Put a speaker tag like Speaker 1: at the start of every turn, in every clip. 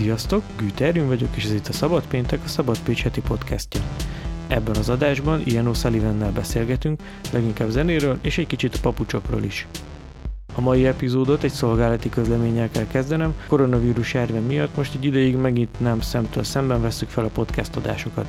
Speaker 1: Sziasztok, Güterjün vagyok, és ez itt a Szabad Péntek, a Szabad Pécs heti podcastja. Ebben az adásban Ian O'Sullivannel beszélgetünk, leginkább zenéről és egy kicsit a papucsokról is. A mai epizódot egy szolgálati közleménnyel kell kezdenem, koronavírus járvány miatt most egy ideig megint nem szemtől szemben veszük fel a podcast adásokat.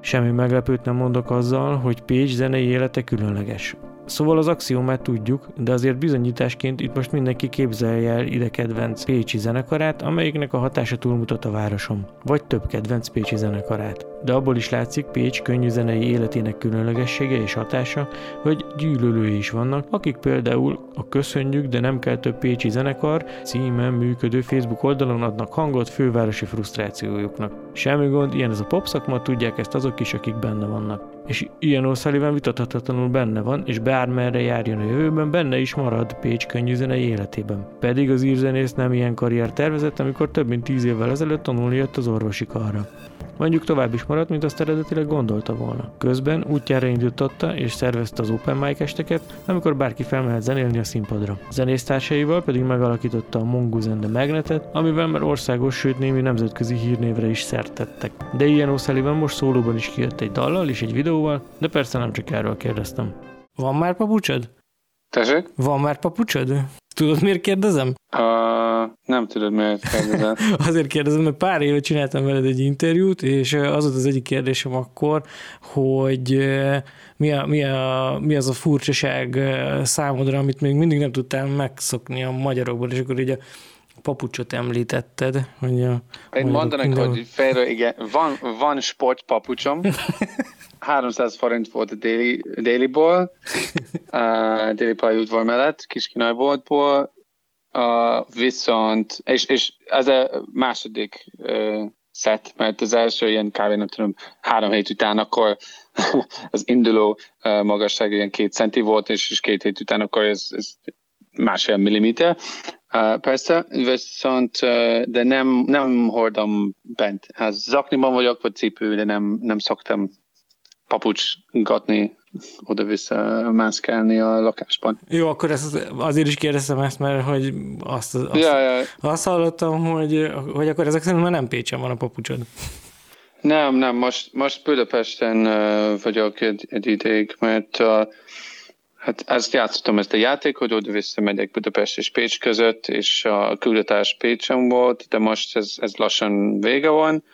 Speaker 1: Semmi meglepőt nem mondok azzal, hogy Pécs zenei élete különleges. Szóval az axiomát tudjuk, de azért bizonyításként itt most mindenki képzelje el ide kedvenc pécsi zenekarát, amelyiknek a hatása túlmutat a városom. Vagy több kedvenc pécsi zenekarát. De abból is látszik Pécs könnyű zenei életének különlegessége és hatása, hogy gyűlölői is vannak, akik például a Köszönjük, de nem kell több pécsi zenekar címen működő Facebook oldalon adnak hangot fővárosi frusztrációjuknak. Semmi gond, ilyen ez a pop szakma, tudják ezt azok is, akik benne vannak és Ian O'Sullivan vitathatatlanul benne van, és bármerre járjon a jövőben, benne is marad Pécs könnyűzenei életében. Pedig az írzenész nem ilyen karrier tervezett, amikor több mint tíz évvel ezelőtt tanulni jött az orvosi karra. Mondjuk tovább is maradt, mint azt eredetileg gondolta volna. Közben útjára indította és szervezte az open mic esteket, amikor bárki felmehet zenélni a színpadra. Zenésztársaival pedig megalakította a Mongoose and the Magnetet, amivel már országos, sőt némi nemzetközi hírnévre is szertettek. De ilyen O'Sullivan most szólóban is kijött egy dallal és egy videóval, de persze nem csak erről kérdeztem. Van már papucsod?
Speaker 2: Tessék?
Speaker 1: Van már papucsod? Tudod, miért kérdezem?
Speaker 2: Uh, nem tudod, miért kérdezem.
Speaker 1: Azért kérdezem, mert pár éve csináltam veled egy interjút, és az volt az egyik kérdésem akkor, hogy mi, a, mi, a, mi az a furcsaság számodra, amit még mindig nem tudtál megszokni a magyarokból, és akkor így a papucsot említetted. Hogy a
Speaker 2: Én mondanak, minden... hogy fejre, igen, van, van sportpapucsom, 300 forint volt a déli, déliból, a déli pályaudvar mellett, Kiskinajboltból, uh, viszont, és, és ez a második uh, szett, mert az első ilyen kb. nem tudom, három hét után akkor az induló uh, magasság ilyen két centi volt, és, és két hét után akkor ez, ez másfél milliméter. Uh, persze, viszont, uh, de nem, nem hordom bent. Hát zakniban vagyok, vagy cipő, de nem, nem szoktam papucsgatni, oda-vissza mászkálni a lakásban.
Speaker 1: Jó, akkor ezt azért is kérdeztem ezt, mert hogy azt, azt,
Speaker 2: ja, ja.
Speaker 1: azt hallottam, hogy, hogy akkor ezek szerint már nem Pécsen van a papucsod.
Speaker 2: Nem, nem, most, most Budapesten uh, vagyok egy, egy ideig, mert uh, hát ezt játszottam, ezt a játékot, oda-vissza megyek Budapest és Pécs között, és a küldetás Pécsen volt, de most ez, ez lassan vége van.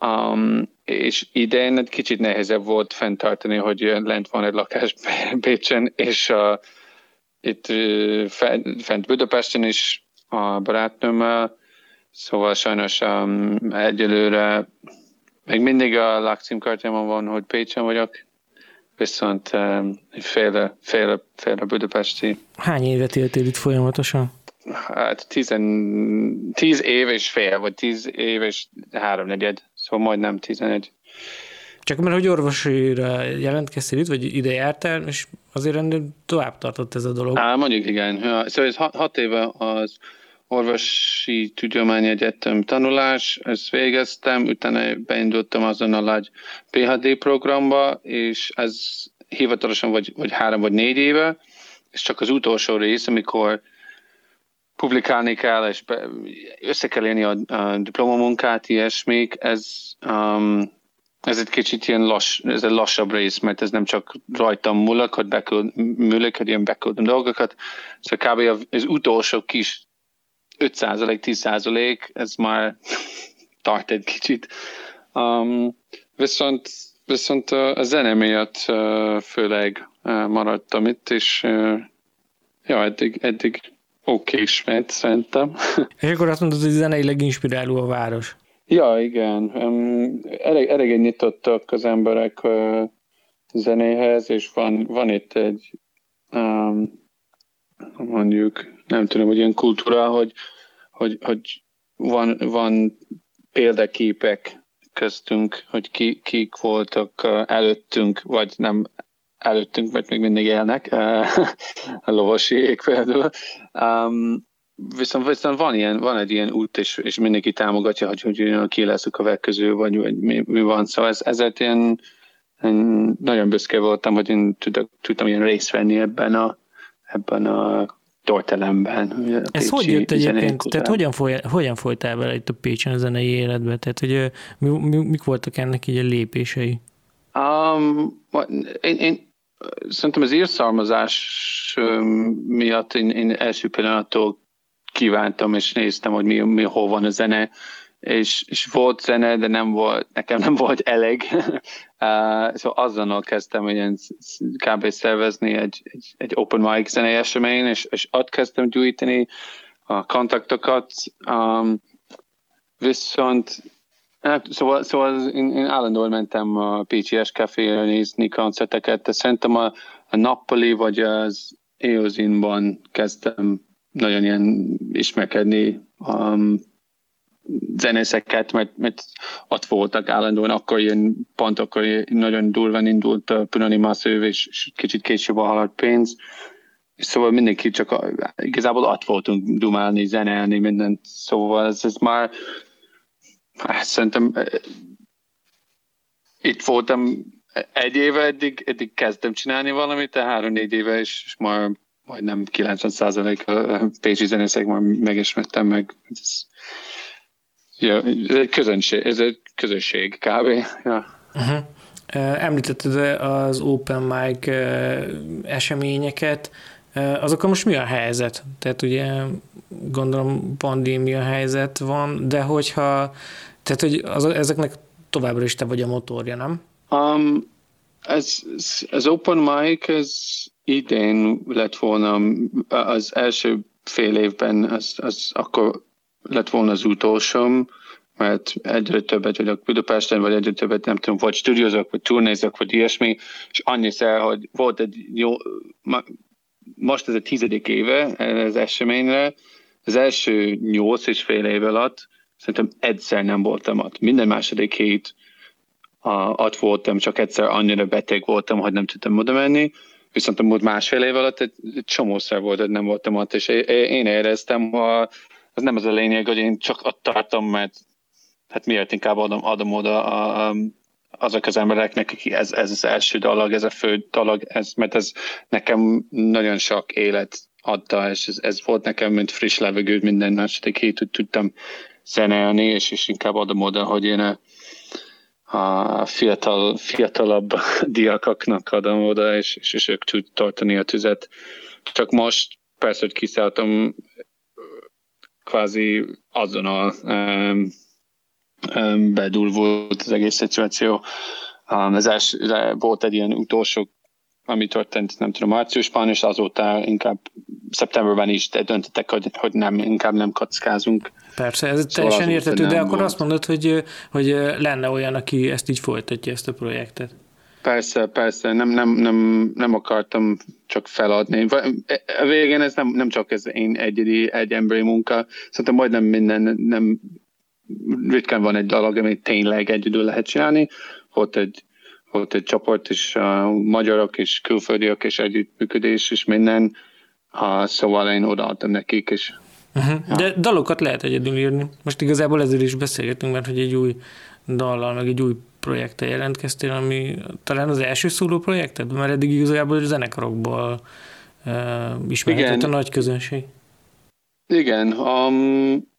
Speaker 2: Um, és idén egy kicsit nehezebb volt fenntartani, hogy lent van egy lakás Bécsen, és uh, itt fent Budapesten is a barátnőmmel, szóval sajnos um, egyelőre még mindig a lakcímkártyámon van, hogy Pécsen vagyok, viszont um, féle, féle, féle budapesti.
Speaker 1: Hány évet éltél itt folyamatosan?
Speaker 2: Hát tizen, tíz év és fél, vagy tíz év és háromnegyed. Szóval majdnem 11.
Speaker 1: Csak mert hogy orvosira jelentkeztél itt, vagy ide jártál, és azért ennél tovább tartott ez a dolog.
Speaker 2: Á, mondjuk igen. Szóval ez hat, hat éve az orvosi tudományegyetem tanulás, ezt végeztem, utána beindultam azon a egy PhD programba, és ez hivatalosan vagy, vagy három vagy négy éve, és csak az utolsó rész, amikor publikálni kell, és be, össze kell élni a, a diplomamunkát, ilyesmik, ez, um, ez egy kicsit ilyen lass, ez egy lassabb rész, mert ez nem csak rajtam múlok, hogy beküld, múlik, hogy ilyen beküldöm dolgokat, szóval kb. az utolsó kis 5%-10% ez már tart egy kicsit. Um, viszont, viszont a zene miatt főleg maradtam itt, és ja, eddig, eddig oké ismét, szerintem.
Speaker 1: És akkor azt mondod, hogy zeneileg inspiráló a város.
Speaker 2: Ja, igen. Elég, elég nyitottak az emberek zenéhez, és van, van itt egy um, mondjuk, nem tudom, hogy ilyen kultúra, hogy, hogy, hogy van, van példaképek köztünk, hogy ki, kik voltak előttünk, vagy nem előttünk, mert még mindig élnek, a lovasiék például. Um, viszont, viszont van, ilyen, van egy ilyen út, és, és mindenki támogatja, hogy, hogy ki lesz a következő, vagy, vagy mi, mi van. Szóval ez, ezért én, én nagyon büszke voltam, hogy én tudok, tudtam ilyen részt venni ebben a, ebben a történelemben.
Speaker 3: Ez hogy jött egyébként? Tehát hogyan, foly, hogyan folytál bele itt a Pécsen a zenei életbe? Tehát, hogy mi, mi, mik voltak ennek így a lépései?
Speaker 2: Um, én, én szerintem az írszarmazás miatt én, én első pillanattól kívántam és néztem, hogy mi, mi hol van a zene, és, és volt zene, de nem volt, nekem nem volt elég. uh, szóval azonnal kezdtem én kb. szervezni egy, egy, egy open mic zenei esemény, és, és ott kezdtem gyűjteni a kontaktokat. Um, viszont Hát, szóval, szóval én, én állandóan mentem a PCS café nézni koncerteket, de szerintem a, a Napoli vagy az Eozinban kezdtem nagyon ilyen ismerkedni um, zenészeket, mert, mert ott voltak állandóan, akkor ilyen pont akkor nagyon durván indult a Punani Massive, és, kicsit később a haladt pénz. Szóval mindenki csak igazából ott voltunk dumálni, zenélni, mindent. Szóval ez, ez már hát szerintem eh, itt voltam egy éve eddig, eddig kezdtem csinálni valamit, de három-négy éve, és, és már majdnem 90% a pécsi zenészek már megismertem meg. Ez, ja, ez egy közönség, ez egy közösség kb. Ja. Uh-huh.
Speaker 3: Említetted az open mic eseményeket, azokkal most mi a helyzet? Tehát ugye gondolom pandémia helyzet van, de hogyha, tehát hogy az, ezeknek továbbra is te vagy a motorja, nem?
Speaker 2: Um, ez, az open mic, ez idén lett volna az első fél évben, az, az akkor lett volna az utolsóm, mert egyre többet vagyok Budapesten, vagy egyre többet nem tudom, vagy stúdiózok, vagy turnézok, vagy ilyesmi, és annyi szer, hogy volt egy jó, most ez a tizedik éve az eseményre, az első nyolc és fél év alatt szerintem egyszer nem voltam ott. Minden második hét uh, ott voltam, csak egyszer annyira beteg voltam, hogy nem tudtam oda menni, viszont a múlt másfél év alatt egy, csomószer volt, hogy nem voltam ott, és én éreztem, hogy az nem az a lényeg, hogy én csak ott tartom, mert hát miért inkább adom, adom oda a, a, azok az embereknek, akik ez, ez az első dolog, ez a fő dolog, ez, mert ez nekem nagyon sok élet adta, és ez, ez volt nekem, mint friss levegő, minden második hét, hogy tudtam zenélni, és, és inkább adom oda, hogy én a, a fiatal, fiatalabb diákoknak adom oda, és, és, és ők tud tartani a tüzet. Csak most persze, hogy kiszálltam kvázi azonnal um, bedul volt az egész szituáció. Az első, volt egy ilyen utolsó ami történt, nem tudom, márciusban, és azóta inkább szeptemberben is döntöttek, hogy, hogy nem, inkább nem kockázunk.
Speaker 3: Persze, ez szóval teljesen értető, de akkor volt. azt mondod, hogy, hogy lenne olyan, aki ezt így folytatja, ezt a projektet.
Speaker 2: Persze, persze, nem, nem, nem, nem akartam csak feladni. A végén ez nem, nem csak ez én egyedi, egy emberi munka, szerintem majdnem minden, nem ritkán van egy dolog, amit tényleg egyedül lehet csinálni. Volt egy volt egy csoport is, a magyarok és külföldiek és együttműködés és minden, ha, szóval én odaadtam nekik, és
Speaker 3: Uh-huh. Ja. De dalokat lehet egyedül írni. Most igazából ezzel is beszélgetünk, mert hogy egy új dallal, meg egy új projekttel jelentkeztél, ami talán az első szóló projekted, mert eddig igazából a zenekarokból uh, ismerhetett a nagy közönség.
Speaker 2: Igen, um,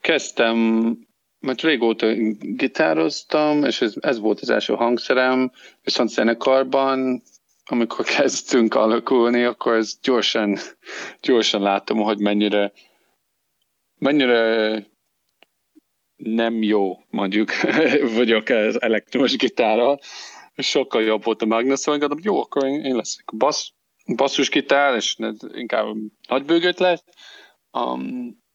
Speaker 2: kezdtem mert régóta gitároztam, és ez, ez volt az első hangszerem, viszont zenekarban, amikor kezdtünk alakulni, akkor ez gyorsan, gyorsan láttam, hogy mennyire, mennyire nem jó, mondjuk, vagyok az elektromos gitárral, sokkal jobb volt a Magnus, szóval gondolom, jó, akkor én, én leszek bassz, basszusgitár, és inkább nagybőgött lett. Um,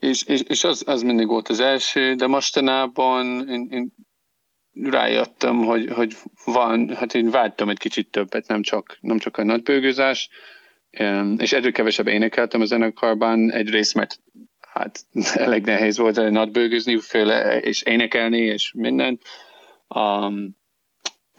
Speaker 2: és, és, és az, az mindig volt az első, de mostanában én, én rájöttem, hogy, hogy van, hát én vágytam egy kicsit többet, nem csak, nem csak a nagybőgőzás, és egyre kevesebb énekeltem a zenekarban, egyrészt, mert hát elég nehéz volt nagybőgőzni, főle, és énekelni, és minden. Um,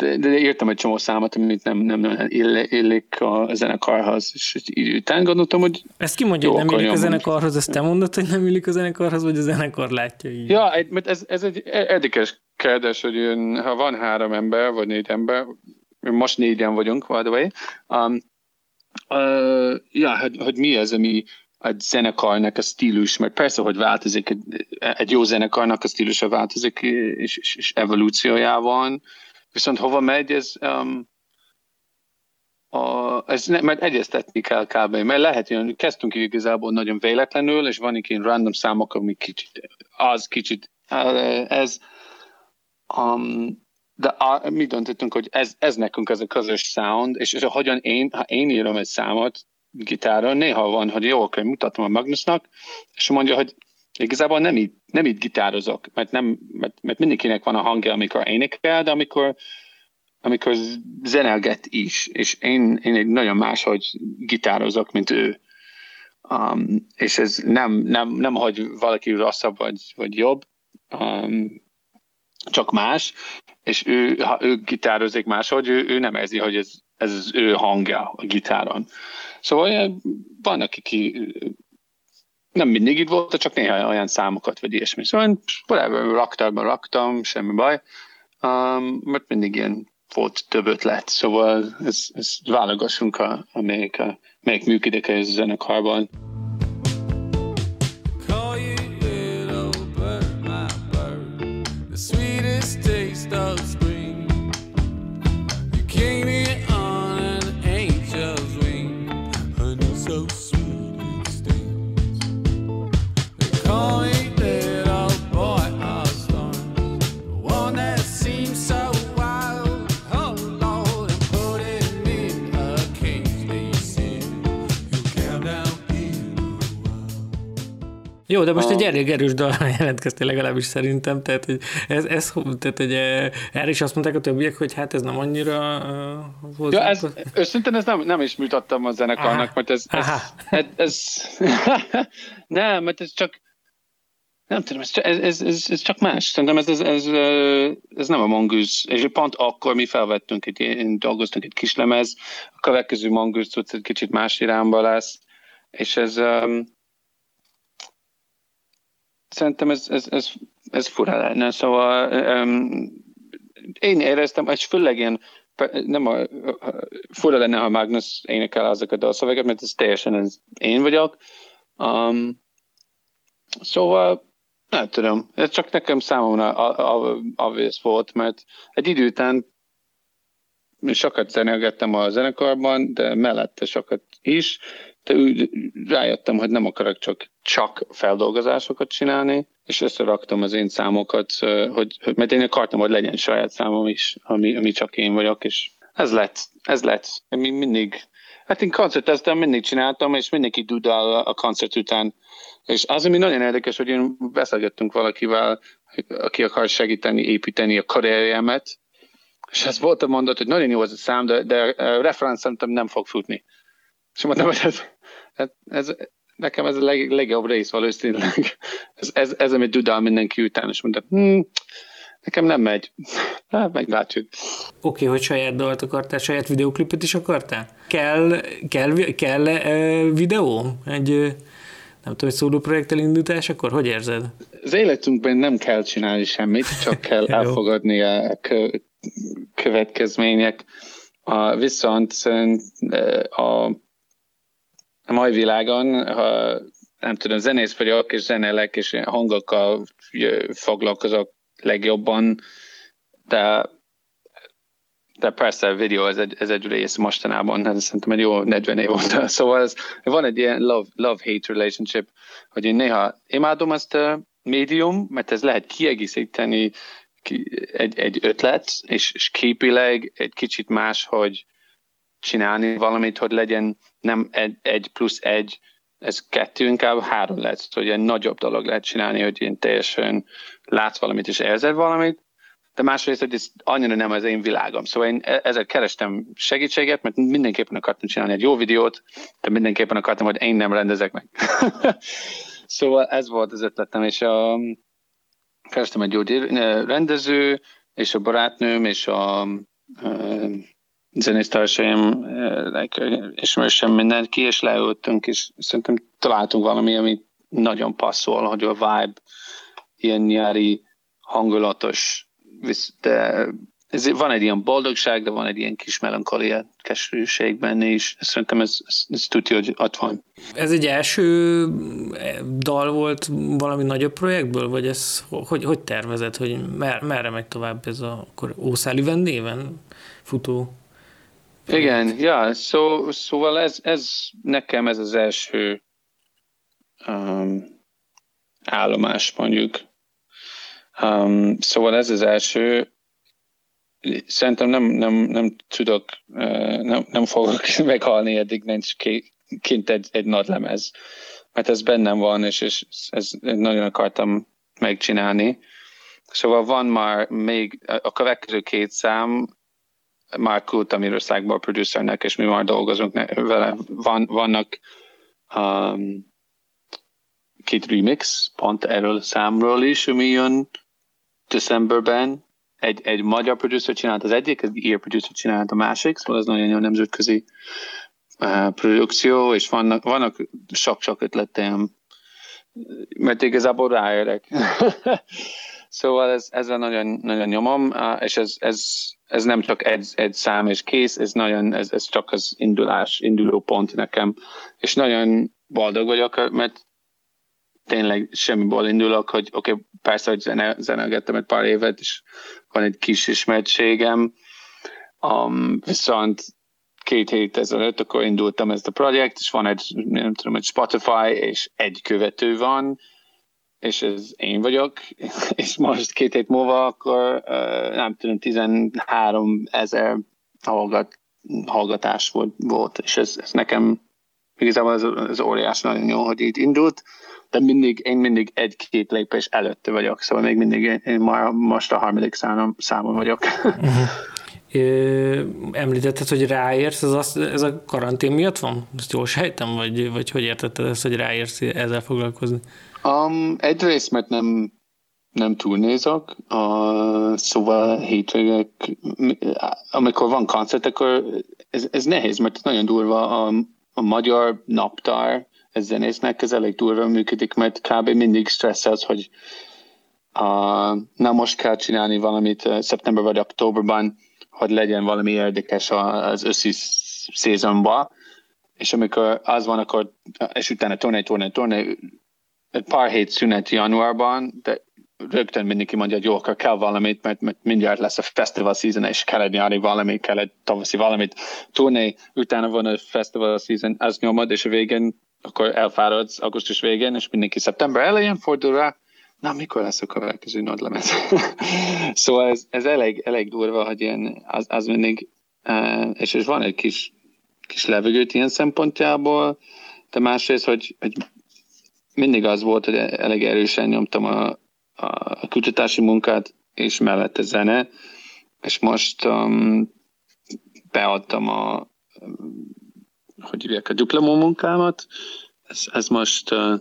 Speaker 2: de, de írtam egy csomó számot, amit nem, nem, nem illik a zenekarhoz, és így után gondoltam, hogy
Speaker 3: Ezt ki mondja, hogy nem illik a zenekarhoz, ezt te mondod, hogy nem illik a zenekarhoz, vagy a zenekar látja így?
Speaker 2: Ja, mert ez, ez egy érdekes kérdés, hogy ha van három ember, vagy négy ember, most négyen vagyunk, by the way, um, Uh, ja, hogy, hogy mi az, ami a zenekarnak a stílus, mert persze, hogy változik, egy, egy jó zenekarnak a stílusa változik, és, és, és evolúciója van, viszont hova megy, ez, um, a, ez ne, mert egyeztetni kell kb. Mert lehet, hogy kezdtünk igazából nagyon véletlenül, és van ilyen random számok, ami kicsit, az kicsit, ez, um, de a, mi döntöttünk, hogy ez, ez nekünk ez a közös sound, és, és hogyan én, ha én írom egy számot gitáron, néha van, hogy jó, oké, mutatom a Magnusnak, és mondja, hogy igazából nem így, nem így gitározok, mert, nem, mert, mert mindenkinek van a hangja, amikor énekel, de amikor amikor zenelget is, és én, én egy nagyon máshogy gitározok, mint ő. Um, és ez nem, nem, nem, hogy valaki rosszabb vagy, vagy jobb, um, csak más, és ő, ha ő gitározik máshogy, ő, ő nem érzi, hogy ez, ez az ő hangja a gitáron. Szóval van, akik nem mindig itt volt, csak néha olyan számokat, vagy ilyesmi. Szóval whatever, raktárban raktam, semmi baj, um, mert mindig ilyen volt több ötlet, szóval ez, ez válogassunk, a, amelyik, a, melyik működik a zenekarban.
Speaker 3: Jó, de most a... egy elég erős dal jelentkeztél legalábbis szerintem, tehát, hogy ez, ez tehát, hogy eh, erre is azt mondták a többiek, hogy hát ez nem annyira
Speaker 2: uh, ja, ez, őszintén ez nem, nem is mutattam a zenekarnak, Aha. mert ez, ez, ez, ez nem, mert ez csak nem tudom, ez, ez, ez, ez csak más. Szerintem ez, ez, ez, ez nem a mongűz. És pont akkor mi felvettünk, egy, én dolgoztunk egy kislemez, a következő mongűz egy kicsit más irányba lesz, és ez, szerintem ez, ez, ez, ez fura lenne, szóval um, én éreztem, és főleg én nem a, fura lenne, ha Magnus énekel azokat a szöveget, mert ez teljesen ez én vagyok. Um, szóval nem tudom, ez csak nekem számomra obvious volt, mert egy idő után sokat zenelgettem a zenekarban, de mellette sokat is, rájöttem, hogy nem akarok csak, csak feldolgozásokat csinálni, és összeraktam az én számokat, hogy, mert én akartam, hogy legyen saját számom is, ami, ami csak én vagyok, és ez lett, ez lett. Én mindig, hát én koncerteztem, mindig csináltam, és mindenki dudál a koncert után. És az, ami nagyon érdekes, hogy én beszélgettünk valakivel, aki akar segíteni, építeni a karrierjemet, és ez volt a mondat, hogy nagyon jó az a szám, de, de a referenc szerintem nem fog futni. És mondtam, hogy ez, ez, ez nekem ez a leg, legjobb rész valószínűleg. Ez, ez, ez amit dudál mindenki után, és mondtam, hm, nekem nem megy. Hát meglátjuk.
Speaker 3: Oké, okay, hogy saját dalt akartál, saját videoklipet is akartál? Kell, kell, kell uh, videó? Egy, uh, nem tudom, egy szóló projekt elindításakor? Hogy érzed?
Speaker 2: Az életünkben nem kell csinálni semmit, csak kell elfogadni a következmények. A, viszont a a mai világon, ha nem tudom, zenész vagyok, és zenelek, és hangokkal foglalkozok legjobban, de de persze a videó ez egy, ez egy rész mostanában, ez szerintem egy jó 40 év óta. Szóval ez, van egy ilyen love-hate love relationship, hogy én néha imádom azt a médium, mert ez lehet kiegészíteni egy, egy ötlet, és, és képileg egy kicsit más, hogy csinálni valamit, hogy legyen nem egy, egy plusz egy, ez kettő, inkább három lesz, hogy egy nagyobb dolog lehet csinálni, hogy én teljesen látsz valamit és érzed valamit, de másrészt, hogy ez annyira nem az én világom. Szóval én e- ezzel kerestem segítséget, mert mindenképpen akartam csinálni egy jó videót, de mindenképpen akartam, hogy én nem rendezek meg. szóval ez volt az ötletem, és a, kerestem egy jó rendező, és a barátnőm, és a, a zenésztársaim, ismerősem mindenki, és leültünk, és szerintem találtunk valami, ami nagyon passzol, hogy a vibe ilyen nyári hangulatos, de ez, van egy ilyen boldogság, de van egy ilyen kis melankolia, keserűség benne is. Szerintem ez, ez, ez tudja, hogy ott van.
Speaker 3: Ez egy első dal volt valami nagyobb projektből, vagy ez hogy, hogy tervezed, hogy mer, merre megy tovább ez a akkor Ószáliven néven futó
Speaker 2: igen, ja, szó, szóval ez, ez nekem ez az első um, állomás mondjuk. Um, szóval ez az első, szerintem nem, nem, nem tudok, uh, nem, nem fogok meghalni, eddig nincs kint egy, egy nagy lemez, mert ez bennem van, és, és ez nagyon akartam megcsinálni. Szóval van már még a következő két szám, már küldtem Írországba a producernek, és mi már dolgozunk vele. Van, vannak um, két remix, pont erről számról is, ami jön decemberben. Egy, egy magyar producer csinált az egyik, egy ír producer csinált a másik, szóval ez nagyon jó nemzetközi uh, produkció, és vannak, vannak sok-sok ötletem, mert igazából ráérek. szóval ez, ezzel nagyon, nagyon nyomom, uh, és ez, ez ez nem csak egy, egy szám és kész, ez, nagyon, ez, ez csak az indulás, induló pont nekem. És nagyon boldog vagyok, mert tényleg semmiből indulok, hogy oké, okay, persze, hogy zene, zenelgettem egy pár évet, és van egy kis ismertségem, um, viszont két hét ezelőtt akkor indultam ezt a projekt, és van egy, nem tudom, egy Spotify, és egy követő van, és ez én vagyok, és most két hét múlva akkor nem tudom, 13 ezer hallgat, hallgatás volt, volt, és ez, ez nekem igazából ez, ez óriás nagyon jó, hogy itt indult, de mindig, én mindig egy-két lépés előtte vagyok, szóval még mindig én már most a harmadik számon, számon vagyok. Uh-huh.
Speaker 3: említetted, hogy ráérsz, ez, az, ez a karantén miatt van? Ezt jól sejtem, vagy, vagy hogy értetted ezt, hogy ráérsz ezzel foglalkozni?
Speaker 2: Um, egyrészt, mert nem, nem túlnézok, uh, szóval hétvégek, amikor van koncert, akkor ez, ez nehéz, mert nagyon durva a, a magyar naptár, ez zenésznek, ez elég durva működik, mert kb. mindig stresszelsz, hogy uh, na most kell csinálni valamit uh, szeptember vagy októberban, hogy legyen valami érdekes az összi szezonban, és amikor az van, akkor, és utána torné, torné, torné, egy pár hét szünet januárban, de rögtön mindenki mondja, hogy jó, akkor kell valamit, mert, mert mindjárt lesz a festival season, és kell egy nyári valami, kell egy tavaszi valamit. Turné, utána van a festival season, az nyomod, és a végén akkor elfáradsz augusztus végén, és mindenki szeptember elején fordul rá, na, mikor lesz a következő nagy lemez? szóval ez, ez elég, elég durva, hogy ilyen, az, az mindig, uh, és, és van egy kis, kis levegőt ilyen szempontjából, de másrészt, hogy, hogy mindig az volt, hogy elég erősen nyomtam a, a kutatási munkát, és mellette zene, és most um, beadtam a, hogy hívják, a diplomó munkámat, ez, ez most uh,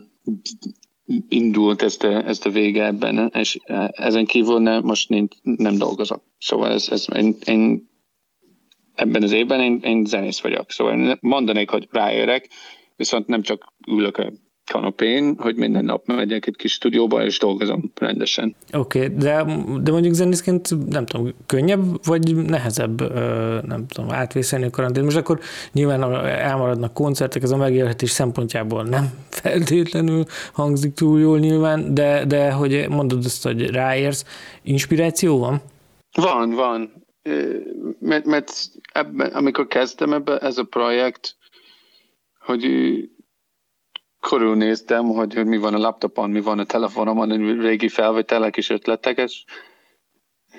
Speaker 2: indult ezt a, ezt a vége ebben, és ezen kívül ne, most nincs, nem dolgozok. Szóval ez, ez én, én ebben az évben én, én zenész vagyok. Szóval mondanék, hogy ráérek, viszont nem csak ülök a kanapén, hogy minden nap megyek egy kis stúdióba, és dolgozom rendesen.
Speaker 3: Oké, okay, de, de mondjuk zenészként nem tudom, könnyebb, vagy nehezebb, nem tudom, átvészelni a karantén. Most akkor nyilván elmaradnak koncertek, ez a megélhetés szempontjából nem feltétlenül hangzik túl jól nyilván, de, de hogy mondod azt, hogy ráérsz, inspiráció van?
Speaker 2: Van, van. Mert, mert ebben, amikor kezdtem ebbe, ez a projekt, hogy körülnéztem, hogy, hogy mi van a laptopon, mi van a telefonomon, régi felvételek és ötletek, és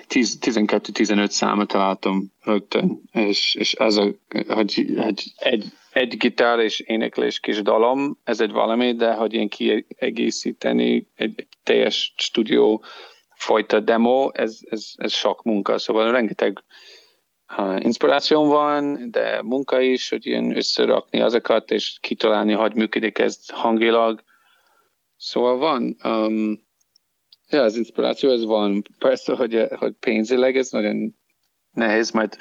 Speaker 2: 12-15 számot találtam rögtön, és, és az, a, hogy, hogy egy, egy gitár és éneklés kis dalom, ez egy valami, de hogy én kiegészíteni egy teljes stúdió fajta demo, ez, ez, ez sok munka, szóval rengeteg inspirációm van, de munka is, hogy ilyen összerakni azokat, és kitalálni, hogy működik ez hangilag. Szóval van, um, ja, az inspiráció, ez van. Persze, hogy, hogy pénzileg ez nagyon nehéz, mert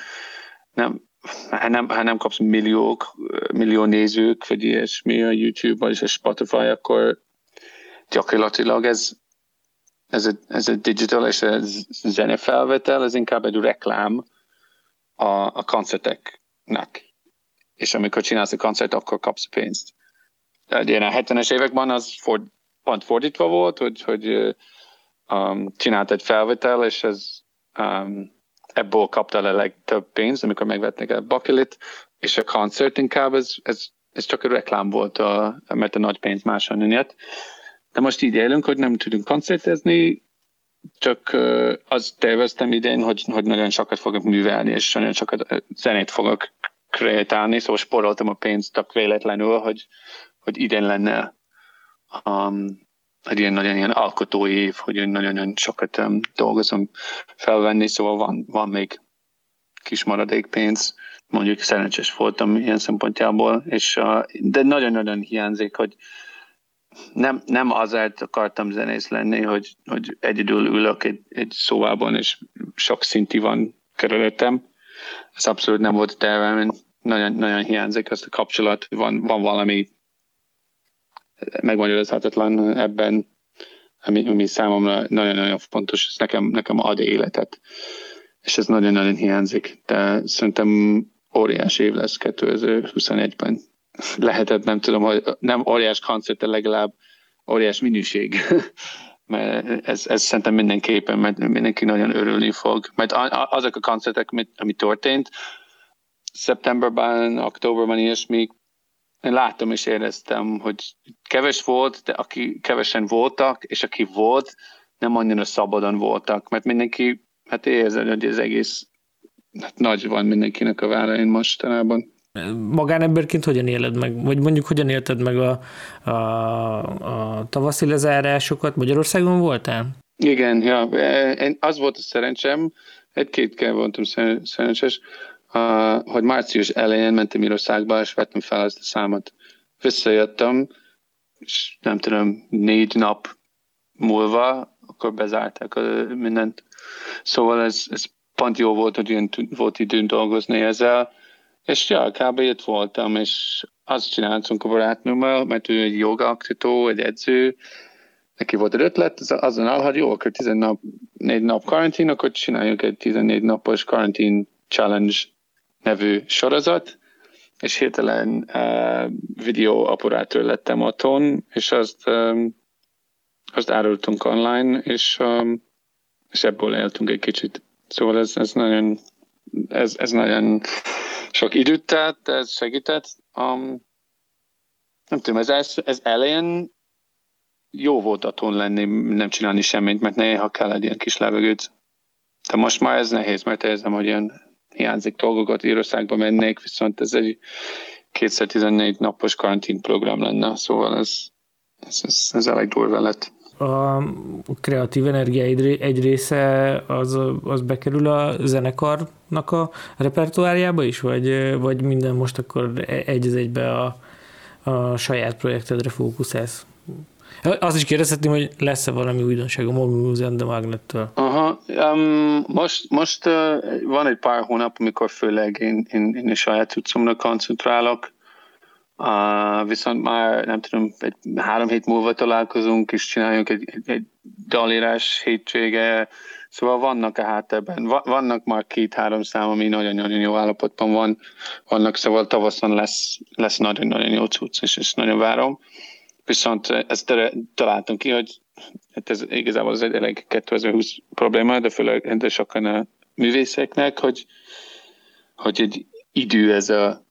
Speaker 2: nem, ha nem, ha nem kapsz milliók, millió nézők, vagy ilyesmi a YouTube-ban és a Spotify, akkor gyakorlatilag ez ez a, ez a digital és a zenefelvetel, ez inkább egy reklám a, a koncerteknek. És amikor csinálsz a koncert, akkor kapsz pénzt. Ilyen a 70-es években az for, pont fordítva volt, hogy, hogy um, csinált egy felvétel, és ez um, ebből kapta a legtöbb pénzt, amikor megvették a bakelit, és a koncert inkább ez, ez, ez csak a reklám volt, a, mert a nagy pénz máshonnan jött. De most így élünk, hogy nem tudunk koncertezni, csak az terveztem idén, hogy, hogy nagyon sokat fogok művelni, és nagyon sokat zenét fogok kreálni, szóval sporoltam a pénzt csak véletlenül, hogy, hogy idén lenne um, egy ilyen nagyon ilyen alkotói év, hogy nagyon-nagyon sokat um, dolgozom felvenni, szóval van, van még kis maradék pénz, mondjuk szerencsés voltam ilyen szempontjából, és, uh, de nagyon-nagyon hiányzik, hogy nem, nem azért akartam zenész lenni, hogy, hogy egyedül ülök egy, egy szobában, és sok szinti van körülöttem. Ez abszolút nem volt a tervem, nagyon, nagyon hiányzik ezt a kapcsolat, van, van valami megmagyarázhatatlan ebben, ami, ami számomra nagyon-nagyon fontos, ez nekem, nekem ad életet, és ez nagyon-nagyon hiányzik, de szerintem óriási év lesz 2021-ben. Lehetett, nem tudom, hogy nem óriás koncert, de legalább óriás minőség. mert ez, ez szerintem mindenképpen, mert mindenki nagyon örülni fog. Mert azok a koncertek, ami történt, szeptemberben, októberben ilyesmi, én láttam és éreztem, hogy keves volt, de aki kevesen voltak, és aki volt, nem annyira szabadon voltak, mert mindenki, hát érzed, hogy az egész hát nagy van mindenkinek a vállain mostanában.
Speaker 3: Magánemberként hogyan éled meg, vagy mondjuk hogyan élted meg a, a, a tavaszi lezárásokat? Magyarországon voltál?
Speaker 2: Igen, ja. Én az volt a szerencsém, egy-két kell voltam szerencsés, hogy március elején mentem Írországba, és vettem fel ezt a számot. Visszajöttem, és nem tudom, négy nap múlva, akkor bezárták mindent. Szóval ez, ez pont jó volt, hogy ilyen volt időn dolgozni ezzel, és ja, kb. itt voltam, és azt csináltunk a barátnőmmel, mert ő egy jogaaktató, egy edző, neki volt egy ötlet, azon hogy jó, akkor 14 nap karantén, akkor csináljunk egy 14 napos karantén challenge nevű sorozat, és hirtelen uh, videóapparátor lettem otthon, és azt, um, azt árultunk online, és, um, és ebből éltünk egy kicsit. Szóval ez, ez nagyon ez, ez nagyon sok időt tett, ez segített. Um, nem tudom, ez, ez, elején jó volt otthon lenni, nem csinálni semmit, mert néha kell egy ilyen kis levegőt. De most már ez nehéz, mert érzem, hogy ilyen hiányzik dolgokat, Írországba mennék, viszont ez egy 2014 napos karantén program lenne, szóval ez, ez, ez, ez elég durva lett
Speaker 3: a kreatív energia egy része az, az bekerül a zenekarnak a repertoárjába is, vagy, vagy minden most akkor egy az egybe a, a saját projektedre fókuszálsz? Azt is kérdezhetném, hogy lesz-e valami újdonság a Mobius and the Magnettől?
Speaker 2: Aha, um, most, most uh, van egy pár hónap, amikor főleg én, én, én a saját tudszomra koncentrálok, Uh, viszont már nem tudom, egy három hét múlva találkozunk, és csináljunk egy, egy, egy dalírás hétsége, szóval vannak a háttérben, vannak már két-három szám, ami nagyon-nagyon jó állapotban van, vannak, szóval tavaszon lesz, lesz nagyon-nagyon jó cucc, és ezt nagyon várom. Viszont ezt találtunk ki, hogy hát ez igazából az egy elég 2020 probléma, de főleg de sokan a művészeknek, hogy, hogy egy idő ez a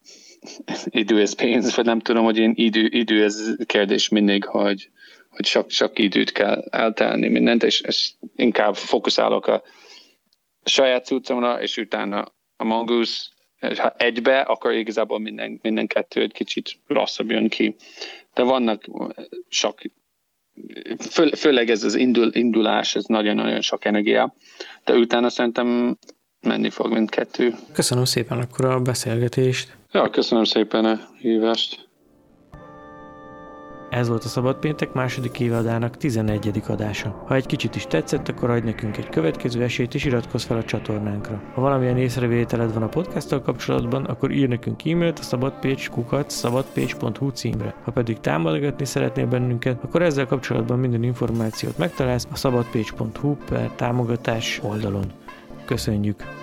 Speaker 2: idő ez pénz, vagy nem tudom, hogy én idő, idő ez kérdés mindig, hogy, hogy sok, sok időt kell eltelni mindent, és, és inkább fókuszálok a saját cuccomra, és utána a mongoose, ha egybe, akkor igazából minden, minden kettő egy kicsit rosszabb jön ki. De vannak sok, fő, főleg ez az indul, indulás, ez nagyon-nagyon sok energia, de utána szerintem menni fog mindkettő.
Speaker 3: Köszönöm szépen akkor a beszélgetést.
Speaker 2: Ja, köszönöm szépen a hívást.
Speaker 1: Ez volt a Szabad Péntek második évadának 11. adása. Ha egy kicsit is tetszett, akkor adj nekünk egy következő esélyt és iratkozz fel a csatornánkra. Ha valamilyen észrevételed van a podcasttal kapcsolatban, akkor ír nekünk e-mailt a szabadpécs kukat szabadpécs.hu címre. Ha pedig támogatni szeretnél bennünket, akkor ezzel kapcsolatban minden információt megtalálsz a szabadpécs.hu per támogatás oldalon. Köszönjük!